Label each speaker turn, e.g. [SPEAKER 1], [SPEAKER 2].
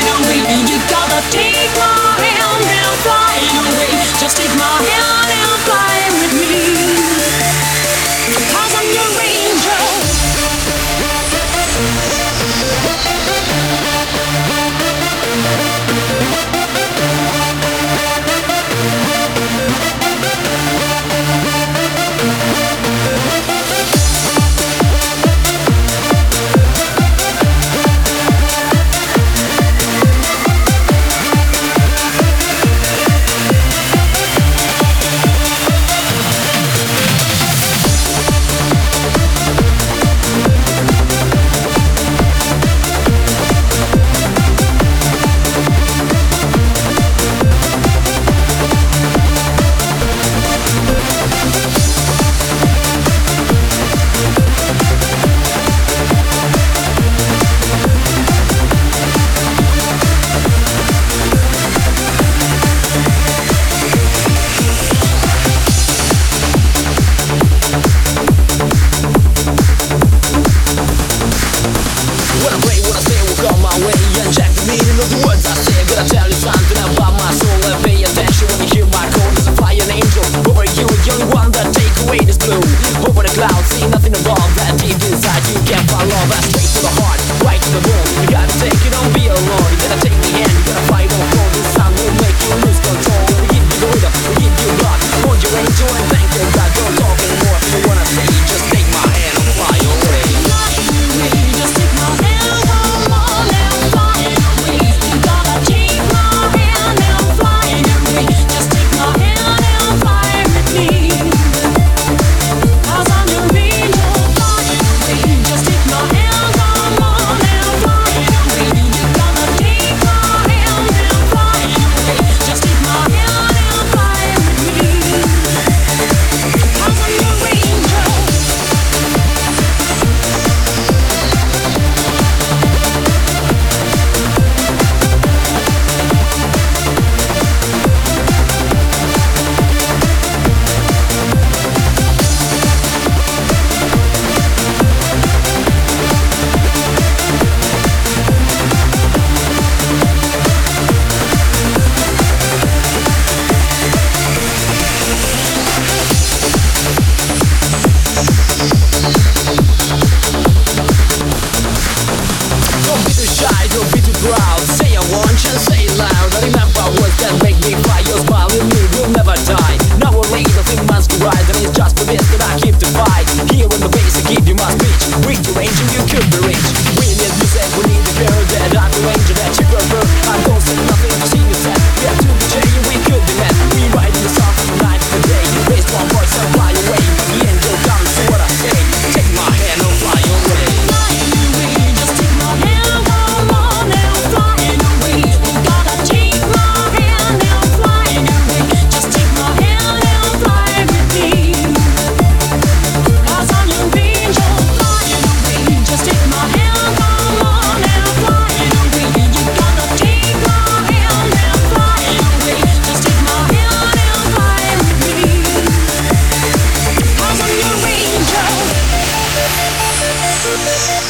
[SPEAKER 1] Don't we be together? the best that I keep the fight. Here in the basic, if you must be